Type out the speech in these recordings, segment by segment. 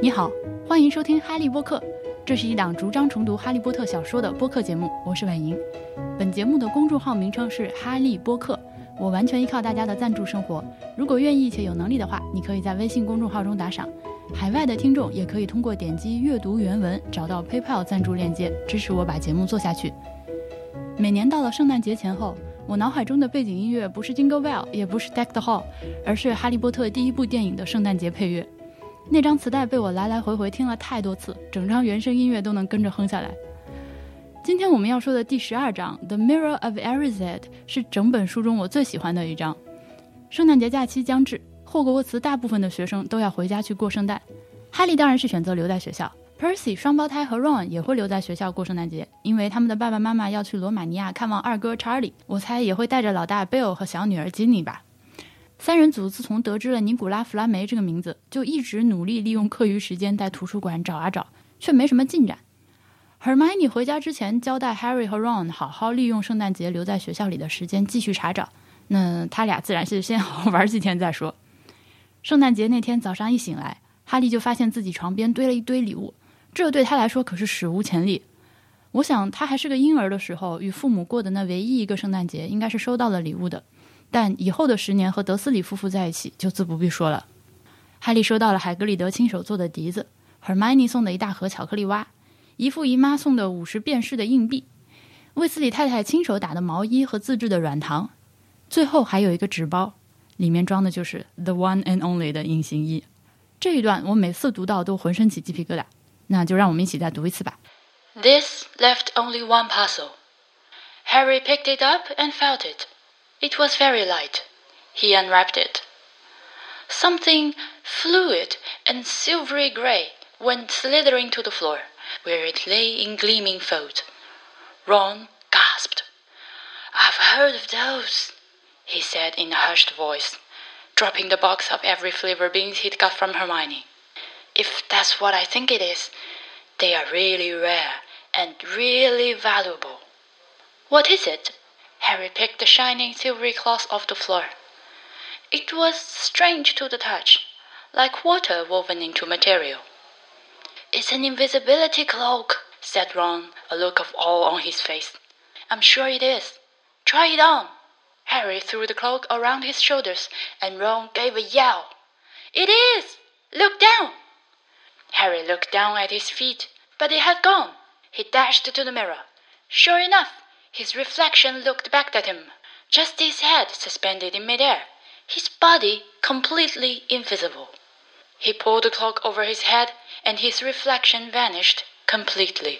你好，欢迎收听哈利波特，这是一档逐章重读哈利波特小说的播客节目，我是婉莹。本节目的公众号名称是哈利波特，我完全依靠大家的赞助生活。如果愿意且有能力的话，你可以在微信公众号中打赏。海外的听众也可以通过点击阅读原文找到 PayPal 赞助链接，支持我把节目做下去。每年到了圣诞节前后，我脑海中的背景音乐不是 Jingle Bell，也不是 Deck the Hall，而是《哈利波特》第一部电影的圣诞节配乐。那张磁带被我来来回回听了太多次，整张原声音乐都能跟着哼下来。今天我们要说的第十二章《The Mirror of Erised》是整本书中我最喜欢的一章。圣诞节假期将至，霍格沃茨大部分的学生都要回家去过圣诞。哈利当然是选择留在学校，Percy 双胞胎和 Ron 也会留在学校过圣诞节，因为他们的爸爸妈妈要去罗马尼亚看望二哥 Charlie，我猜也会带着老大 Bill 和小女儿 Ginny 吧。三人组自从得知了尼古拉·弗拉梅这个名字，就一直努力利用课余时间在图书馆找啊找，却没什么进展。Hermione 回家之前交代 Harry 和 Ron 好好利用圣诞节留在学校里的时间继续查找，那他俩自然是先好好玩几天再说。圣诞节那天早上一醒来，哈利就发现自己床边堆了一堆礼物，这对他来说可是史无前例。我想他还是个婴儿的时候，与父母过的那唯一一个圣诞节，应该是收到了礼物的。但以后的十年和德斯里夫妇在一起就自不必说了。哈利收到了海格里德亲手做的笛子，Hermione 送的一大盒巧克力蛙，姨父姨妈送的五十便士的硬币，卫斯理太太亲手打的毛衣和自制的软糖，最后还有一个纸包，里面装的就是 The One and Only 的隐形衣。这一段我每次读到都浑身起鸡皮疙瘩，那就让我们一起再读一次吧。This left only one parcel. Harry picked it up and felt it. It was very light. He unwrapped it. Something fluid and silvery gray went slithering to the floor, where it lay in gleaming folds. Ron gasped. I've heard of those, he said in a hushed voice, dropping the box of every flavor beans he'd got from Hermione. If that's what I think it is, they are really rare and really valuable. What is it? Harry picked the shining silvery cloth off the floor. It was strange to the touch, like water woven into material. It's an invisibility cloak, said Ron, a look of awe on his face. I'm sure it is. Try it on. Harry threw the cloak around his shoulders, and Ron gave a yell. It is! Look down! Harry looked down at his feet, but it had gone. He dashed to the mirror. Sure enough, his reflection looked back at him, just his head suspended in midair, his body completely invisible. He pulled the cloak over his head, and his reflection vanished completely.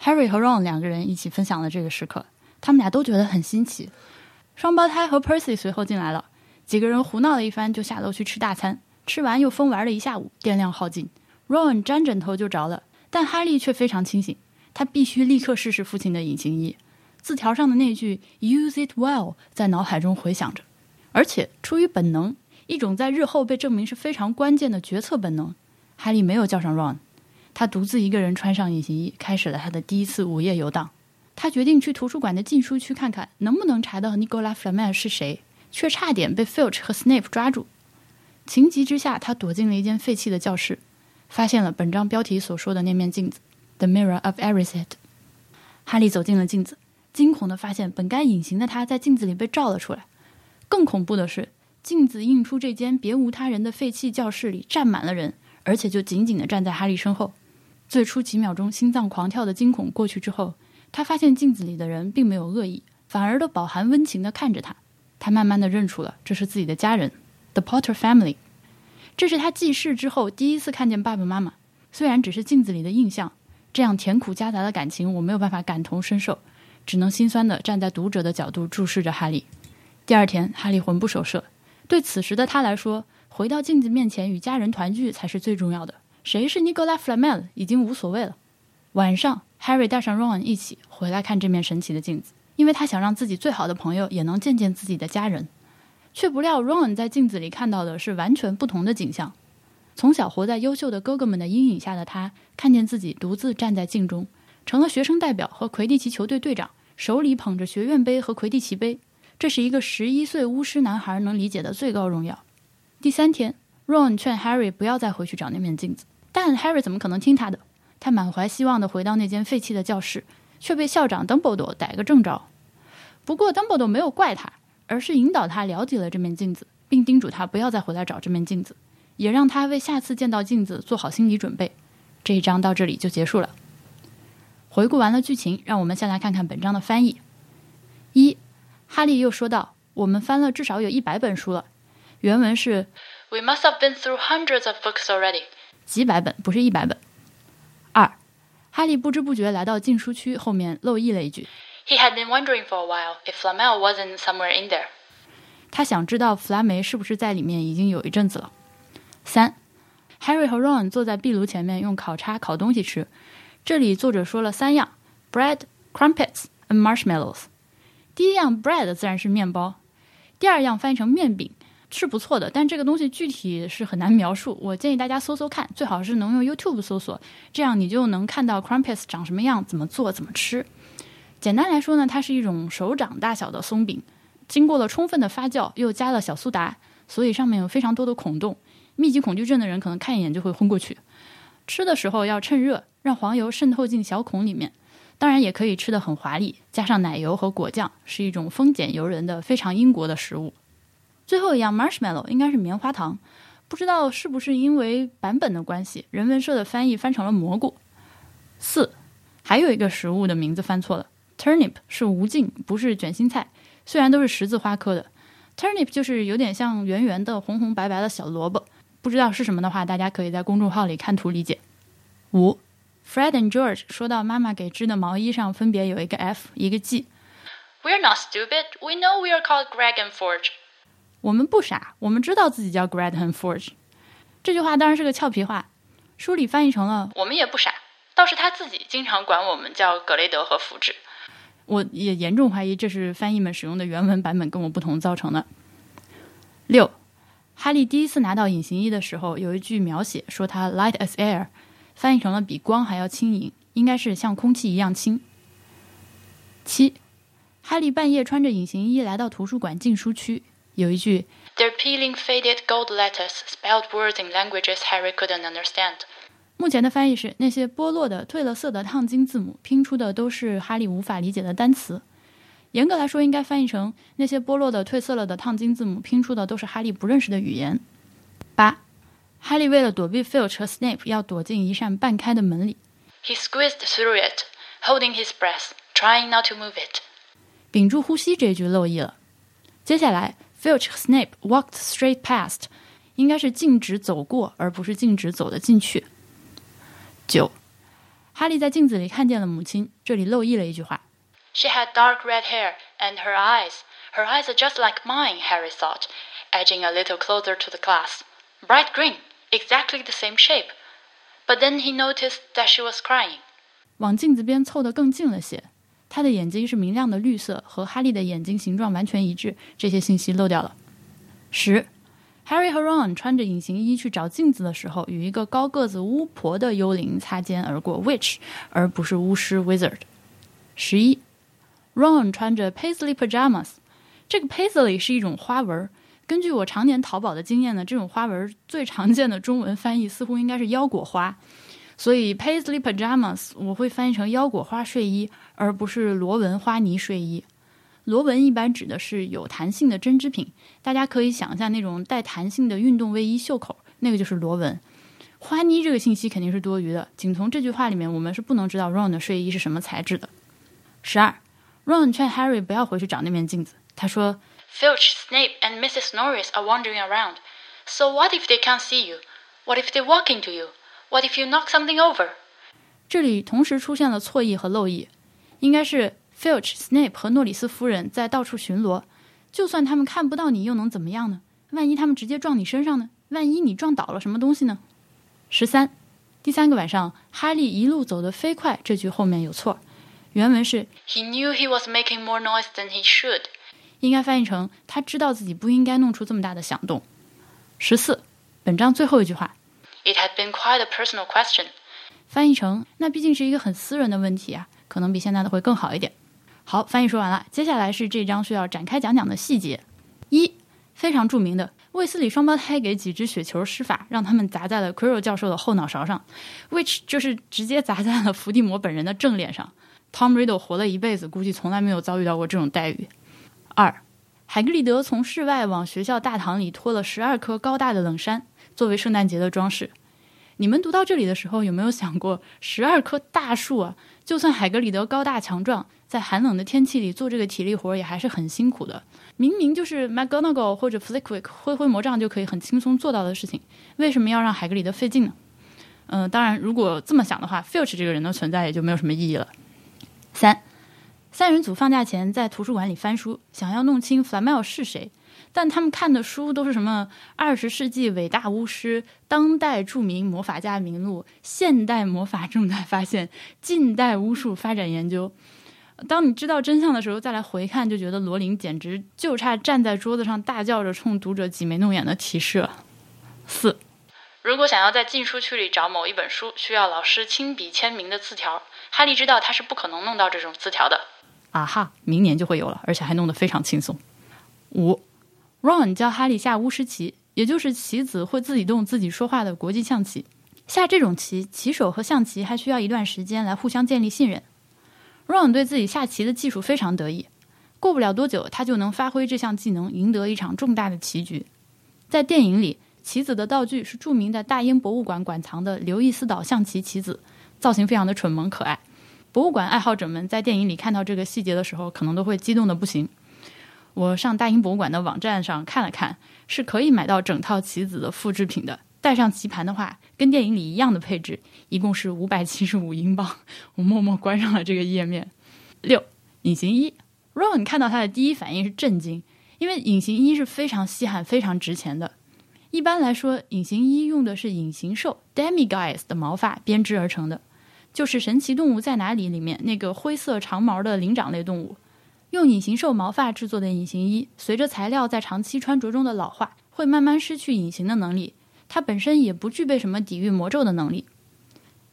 Harry 和 Ron 两个人一起分享了这个时刻，他们俩都觉得很新奇。双胞胎和 Percy 随后进来了，几个人胡闹了一番，就下楼去吃大餐。吃完又疯玩了一下午，电量耗尽，Ron 沾枕头就着了，但哈利却非常清醒。 他必须立刻试试父亲的隐形衣。字条上的那句 “Use it well” 在脑海中回响着，而且出于本能，一种在日后被证明是非常关键的决策本能，哈利没有叫上 Ron。他独自一个人穿上隐形衣，开始了他的第一次午夜游荡。他决定去图书馆的禁书区看看，能不能查到 Nicola Flamel 是谁，却差点被 Filch 和 Snape 抓住。情急之下，他躲进了一间废弃的教室，发现了本章标题所说的那面镜子。The Mirror of Erised。哈利走进了镜子，惊恐地发现本该隐形的他在镜子里被照了出来。更恐怖的是，镜子映出这间别无他人的废弃教室里站满了人，而且就紧紧地站在哈利身后。最初几秒钟心脏狂跳的惊恐过去之后，他发现镜子里的人并没有恶意，反而都饱含温情地看着他。他慢慢地认出了这是自己的家人，The Potter Family。这是他记事之后第一次看见爸爸妈妈，虽然只是镜子里的印象。这样甜苦夹杂的感情，我没有办法感同身受，只能心酸的站在读者的角度注视着哈利。第二天，哈利魂不守舍，对此时的他来说，回到镜子面前与家人团聚才是最重要的。谁是尼古拉·弗莱梅已经无所谓了。晚上，Harry 带上 Ron 一起回来看这面神奇的镜子，因为他想让自己最好的朋友也能见见自己的家人。却不料，Ron 在镜子里看到的是完全不同的景象。从小活在优秀的哥哥们的阴影下的他，看见自己独自站在镜中，成了学生代表和魁地奇球队队长，手里捧着学院杯和魁地奇杯。这是一个十一岁巫师男孩能理解的最高荣耀。第三天 Ron 劝 Harry 不要再回去找那面镜子，但 Harry 怎么可能听他的？他满怀希望地回到那间废弃的教室，却被校长 Dumbledore 逮个正着。不过 Dumbledore 没有怪他，而是引导他了解了这面镜子，并叮嘱他不要再回来找这面镜子，也让他为下次见到镜子做好心理准备。这一章到这里就结束了。回顾完了剧情，让我们先来看看本章的翻译。一，哈利又说道：“我们翻了至少有一百本书了。”原文是 We must have been through hundreds of books already. 几百本，不是一百本。二，哈利不知不觉来到禁书区，后面漏译了一句。He had been wondering for a while if Flamel wasn't somewhere in there. 他想知道弗拉梅是不是在里面已经有一阵子了。三，Harry 和 Ron 坐在壁炉前面用烤叉烤东西吃。这里作者说了三样：bread、crumpets and marshmallows。第一样 bread 自然是面包，第二样翻译成面饼是不错的，但这个东西具体是很难描述。我建议大家搜搜看，最好是能用 YouTube 搜索，这样你就能看到 crumpets 长什么样、怎么做、怎么吃。简单来说呢，它是一种手掌大小的松饼。经过了充分的发酵，又加了小苏打，所以上面有非常多的孔洞。密集恐惧症的人可能看一眼就会昏过去。吃的时候要趁热，让黄油渗透进小孔里面。当然也可以吃的很华丽，加上奶油和果酱，是一种丰俭由人的非常英国的食物。最后一样 marshmallow 应该是棉花糖，不知道是不是因为版本的关系，人文社的翻译翻成了蘑菇。四，还有一个食物的名字翻错了，turnip 是无茎，不是卷心菜。虽然都是十字花科的，turnip 就是有点像圆圆的、红红白白的小萝卜。不知道是什么的话，大家可以在公众号里看图理解。五，Fred and George 说到妈妈给织的毛衣上分别有一个 F，一个 G。We're not stupid. We know we are called Greg and Forge. 我们不傻，我们知道自己叫 Greg and Forge。这句话当然是个俏皮话，书里翻译成了我们也不傻，倒是他自己经常管我们叫格雷德和福治。我也严重怀疑这是翻译们使用的原文版本跟我不同造成的。六，哈利第一次拿到隐形衣的时候，有一句描写说它 light as air，翻译成了比光还要轻盈，应该是像空气一样轻。七，哈利半夜穿着隐形衣来到图书馆禁书区，有一句 They're peeling faded gold letters, spelled words in languages Harry couldn't understand. 目前的翻译是那些剥落的、褪了色的烫金字母，拼出的都是哈利无法理解的单词。严格来说，应该翻译成那些剥落的、褪色了的烫金字母，拼出的都是哈利不认识的语言。八，哈利为了躲避 Filch 和 Snape，要躲进一扇半开的门里，He squeezed through it, holding his breath, trying not to move it. 屏住呼吸这一句漏译了。接下来，Filch 和 Snape walked straight past，应该是径直走过，而不是径直走的进去。九，哈利在镜子里看见了母亲，这里漏译了一句话。She had dark red hair, and her eyes. Her eyes are just like mine, Harry thought, edging a little closer to the glass. Bright green, exactly the same shape. But then he noticed that she was crying. 往镜子边凑得更近了些，她的眼睛是明亮的绿色，和哈利的眼睛形状完全一致。这些信息漏掉了。十，Harry 和 Ron 穿着隐形衣去找镜子的时候，与一个高个子巫婆的幽灵擦肩而过，witch 而不是巫师 wizard。十一 ，Ron 穿着 Paisley pajamas，这个 Paisley 是一种花纹。根据我常年淘宝的经验呢，这种花纹最常见的中文翻译似乎应该是腰果花。所以 Paisley pajamas 我会翻译成腰果花睡衣，而不是螺纹花呢睡衣。螺纹一般指的是有弹性的针织品，大家可以想象那种带弹性的运动卫衣袖口，那个就是螺纹。花呢这个信息肯定是多余的，仅从这句话里面，我们是不能知道 Ron 的睡衣是什么材质的。十二，Ron 劝 Harry 不要回去找那面镜子，他说 Filch, Snape, and Mrs. Norris are wandering around. So what if they can't see you? What if they walk into you? What if you knock something over? 这里同时出现了错译和漏译，应该是 Filch、Snape 和诺里斯夫人在到处巡逻。就算他们看不到你，又能怎么样呢？万一他们直接撞你身上呢？万一你撞倒了什么东西呢？十三，第三个晚上，哈利一路走得飞快，这句后面有错，原文是 He knew he was making more noise than he should. 应该翻译成他知道自己不应该弄出这么大的响动。十四，本章最后一句话 It had been quite a personal question. 翻译成那毕竟是一个很私人的问题啊，可能比现在的会更好一点。好，翻译说完了，接下来是这章需要展开讲讲的细节。一，非常著名的卫斯理双胞胎给几只雪球施法，让他们砸在了 Quirrell 教授的后脑勺上，which 就是直接砸在了伏地魔本人的正脸上。Tom Riddle 活了一辈子，估计从来没有遭遇到过这种待遇。二，海格里德从室外往学校大堂里拖了十二棵高大的冷杉，作为圣诞节的装饰。你们读到这里的时候，有没有想过，十二棵大树啊？就算海格里德高大强壮，在寒冷的天气里做这个体力活也还是很辛苦的。明明就是 McGonagall 或者 Flitwick 挥挥魔杖就可以很轻松做到的事情，为什么要让海格里德费劲呢？嗯，当然，如果这么想的话，Filch 这个人的存在也就没有什么意义了。三，三人组放假前在图书馆里翻书，想要弄清 Flamel 是谁。但他们看的书都是什么二十世纪伟大巫师、当代著名魔法家名录、现代魔法重大发现、近代巫术发展研究。当你知道真相的时候，再来回看，就觉得罗琳简直就差站在桌子上大叫着冲读者挤眉弄眼的提示了。四，如果想要在禁书区里找某一本书需要老师亲笔签名的字条，哈利知道他是不可能弄到这种字条的。啊哈，明年就会有了，而且还弄得非常轻松。五。Ron 教哈利下巫师棋，也就是棋子会自己动、自己说话的国际象棋。下这种棋，棋手和象棋还需要一段时间来互相建立信任。Ron 对自己下棋的技术非常得意，过不了多久，他就能发挥这项技能，赢得一场重大的棋局。在电影里，棋子的道具是著名的大英博物馆馆藏的刘易斯岛象棋棋子，造型非常的蠢萌可爱。博物馆爱好者们在电影里看到这个细节的时候，可能都会激动的不行。我上大英博物馆的网站上看了看，是可以买到整套棋子的复制品的。带上棋盘的话，跟电影里一样的配置，一共是五百七十五英镑。我默默关上了这个页面。六，隐形衣。Ron 看到它的第一反应是震惊，因为隐形衣是非常稀罕、非常值钱的。一般来说，隐形衣用的是隐形兽 （Demiguise） 的毛发编织而成的，就是《神奇动物在哪里》里面那个灰色长毛的灵长类动物。用隐形兽毛发制作的隐形衣，随着材料在长期穿着中的老化，会慢慢失去隐形的能力。它本身也不具备什么抵御魔咒的能力。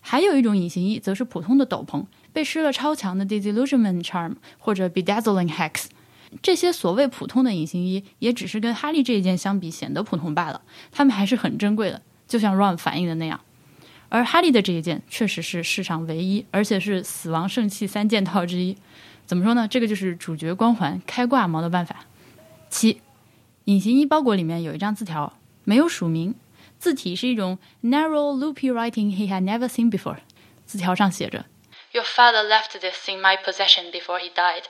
还有一种隐形衣，则是普通的斗篷，被施了超强的 Disillusionment Charm 或者 Bedazzling Hex。这些所谓普通的隐形衣，也只是跟哈利这一件相比显得普通罢了。它们还是很珍贵的，就像 Ron 反映的那样。而哈利的这一件，确实是世上唯一，而且是死亡圣器三件套之一。怎么说呢？这个就是主角光环开挂毛的办法。七，隐形衣包裹里面有一张字条，没有署名，字体是一种 narrow loopy writing he had never seen before。字条上写着：“Your father left this in my possession before he died.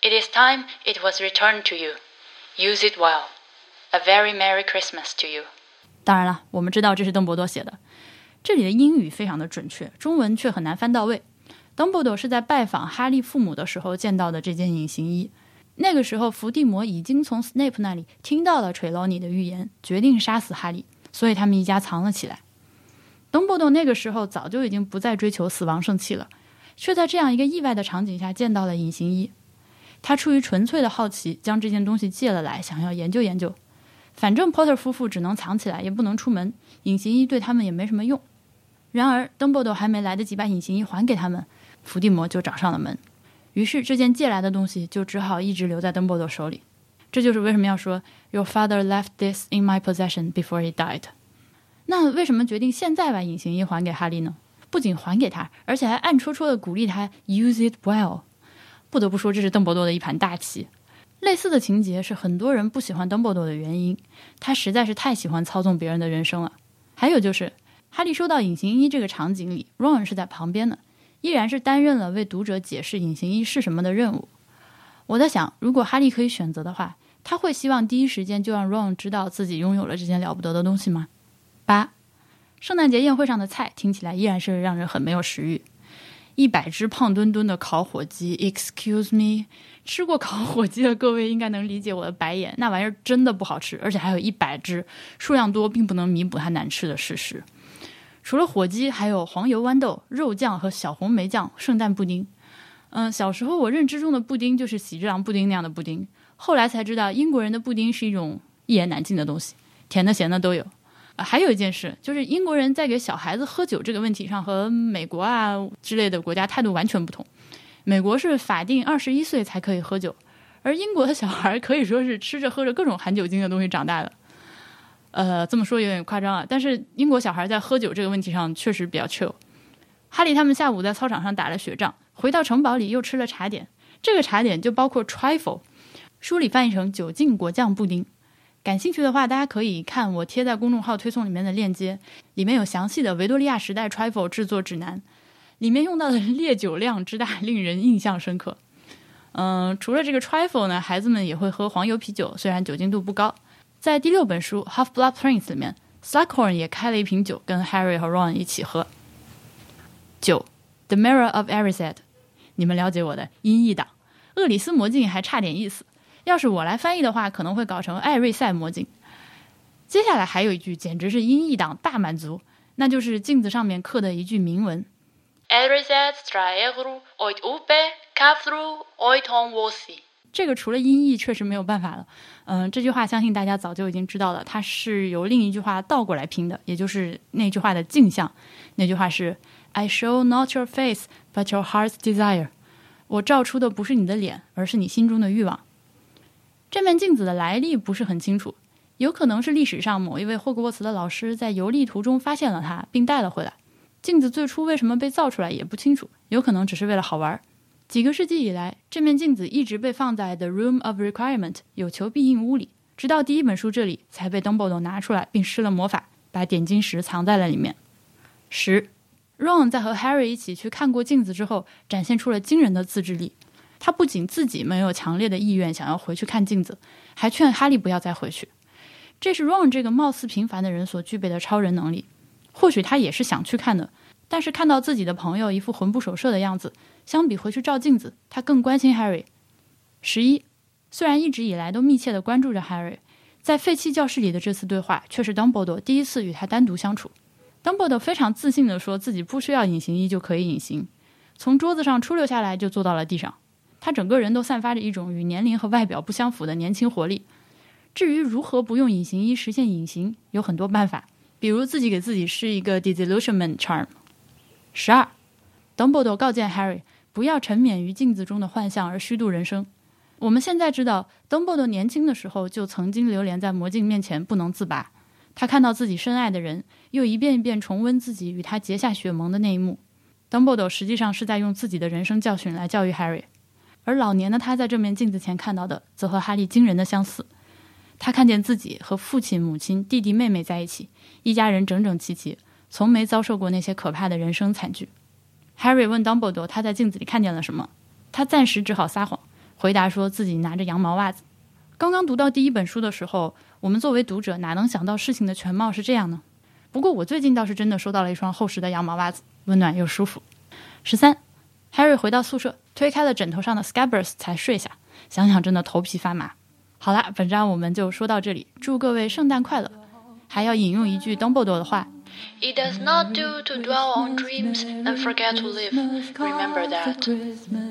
It is time it was returned to you. Use it well. A very merry Christmas to you。”当然了，我们知道这是邓伯多写的。这里的英语非常的准确，中文却很难翻到位。邓布利多是在拜访哈利父母的时候见到的这件隐形衣。那个时候，伏地魔已经从斯内普那里听到了垂罗尼的预言，决定杀死哈利，所以他们一家藏了起来。邓布利多那个时候早就已经不再追求死亡圣器了，却在这样一个意外的场景下见到了隐形衣。他出于纯粹的好奇，将这件东西借了来，想要研究研究。反正 Potter 夫妇只能藏起来，也不能出门，隐形衣对他们也没什么用。然而，邓布利多还没来得及把隐形衣还给他们。伏地魔就找上了门，于是这件借来的东西就只好一直留在邓布利多手里。这就是为什么要说 “Your father left this in my possession before he died”。那为什么决定现在把隐形衣还给哈利呢？不仅还给他，而且还暗戳戳的鼓励他 “use it well”。不得不说，这是邓布多的一盘大棋。类似的情节是很多人不喜欢邓布利多的原因，他实在是太喜欢操纵别人的人生了。还有就是，哈利收到隐形衣这个场景里，Ron 是在旁边的。依然是担任了为读者解释隐形衣是什么的任务。我在想，如果哈利可以选择的话，他会希望第一时间就让 Ron 知道自己拥有了这件了不得的东西吗？八，圣诞节宴会上的菜听起来依然是让人很没有食欲。一百只胖墩墩的烤火鸡，Excuse me，吃过烤火鸡的各位应该能理解我的白眼，那玩意儿真的不好吃，而且还有一百只，数量多并不能弥补它难吃的事实。除了火鸡，还有黄油豌豆、肉酱和小红莓酱圣诞布丁。嗯，小时候我认知中的布丁就是喜之郎布丁那样的布丁，后来才知道英国人的布丁是一种一言难尽的东西，甜的咸的都有。还有一件事，就是英国人在给小孩子喝酒这个问题上和美国啊之类的国家态度完全不同。美国是法定二十一岁才可以喝酒，而英国的小孩可以说是吃着喝着各种含酒精的东西长大的。呃，这么说有点夸张啊，但是英国小孩在喝酒这个问题上确实比较 chill。哈利他们下午在操场上打了雪仗，回到城堡里又吃了茶点。这个茶点就包括 trifle，书里翻译成酒精果酱布丁。感兴趣的话，大家可以看我贴在公众号推送里面的链接，里面有详细的维多利亚时代 trifle 制作指南，里面用到的烈酒量之大，令人印象深刻。嗯，除了这个 trifle 呢，孩子们也会喝黄油啤酒，虽然酒精度不高。在第六本书《Half Blood Prince》里面，Slughorn 也开了一瓶酒，跟 Harry 和 Ron 一起喝。九，《The Mirror of Erised》，你们了解我的音译党，厄里斯魔镜还差点意思。要是我来翻译的话，可能会搞成艾瑞赛魔镜。接下来还有一句，简直是音译党大满足，那就是镜子上面刻的一句铭文：Erised straegru oit ube cathru oit on vosi。这个除了音译确实没有办法了。嗯，这句话相信大家早就已经知道了，它是由另一句话倒过来拼的，也就是那句话的镜像。那句话是 "I show not your face, but your heart's desire"。我照出的不是你的脸，而是你心中的欲望。这面镜子的来历不是很清楚，有可能是历史上某一位霍格沃茨的老师在游历途中发现了它，并带了回来。镜子最初为什么被造出来也不清楚，有可能只是为了好玩。几个世纪以来，这面镜子一直被放在 The Room of Requirement 有求必应屋里，直到第一本书这里才被 Dumbledore 拿出来，并施了魔法，把点金石藏在了里面。十，Ron 在和 Harry 一起去看过镜子之后，展现出了惊人的自制力。他不仅自己没有强烈的意愿想要回去看镜子，还劝哈利不要再回去。这是 Ron 这个貌似平凡的人所具备的超人能力。或许他也是想去看的，但是看到自己的朋友一副魂不守舍的样子。相比回去照镜子，他更关心 Harry。十一，虽然一直以来都密切的关注着 Harry，在废弃教室里的这次对话却是 Dumbledore 第一次与他单独相处。Dumbledore 非常自信地说自己不需要隐形衣就可以隐形，从桌子上出溜下来就坐到了地上。他整个人都散发着一种与年龄和外表不相符的年轻活力。至于如何不用隐形衣实现隐形，有很多办法，比如自己给自己施一个 Disillusionment Charm。十二，Dumbledore 告诫 Harry。不要沉湎于镜子中的幻象而虚度人生。我们现在知道，邓布多年轻的时候就曾经流连在魔镜面前不能自拔。他看到自己深爱的人，又一遍一遍重温自己与他结下血盟的那一幕。邓布多实际上是在用自己的人生教训来教育 Harry，而老年的他在这面镜子前看到的，则和哈利惊人的相似。他看见自己和父亲、母亲、弟弟、妹妹在一起，一家人整整齐齐，从没遭受过那些可怕的人生惨剧。Harry 问 Dumbledore 他在镜子里看见了什么，他暂时只好撒谎，回答说自己拿着羊毛袜子。刚刚读到第一本书的时候，我们作为读者哪能想到事情的全貌是这样呢？不过我最近倒是真的收到了一双厚实的羊毛袜子，温暖又舒服。十三，Harry 回到宿舍，推开了枕头上的 Scabbers 才睡下，想想真的头皮发麻。好了，本章我们就说到这里，祝各位圣诞快乐！还要引用一句 Dumbledore 的话。It does not do to dwell on dreams and forget to live. Remember that.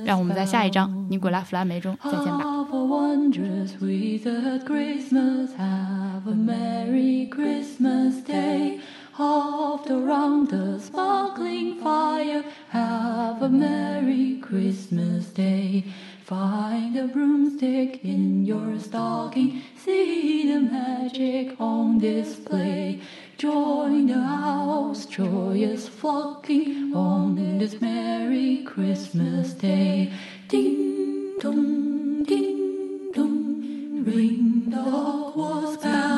让我们在下一章尼古拉弗拉梅中再见吧。Have a wondrous withered Christmas, have a merry Christmas day. Half around the sparkling fire, have a merry Christmas day. Find a broomstick in your stocking, see the magic on display. Join the house, joyous flocking on this merry Christmas day. Ding dong, ding dong, ring the Hogwarts bell.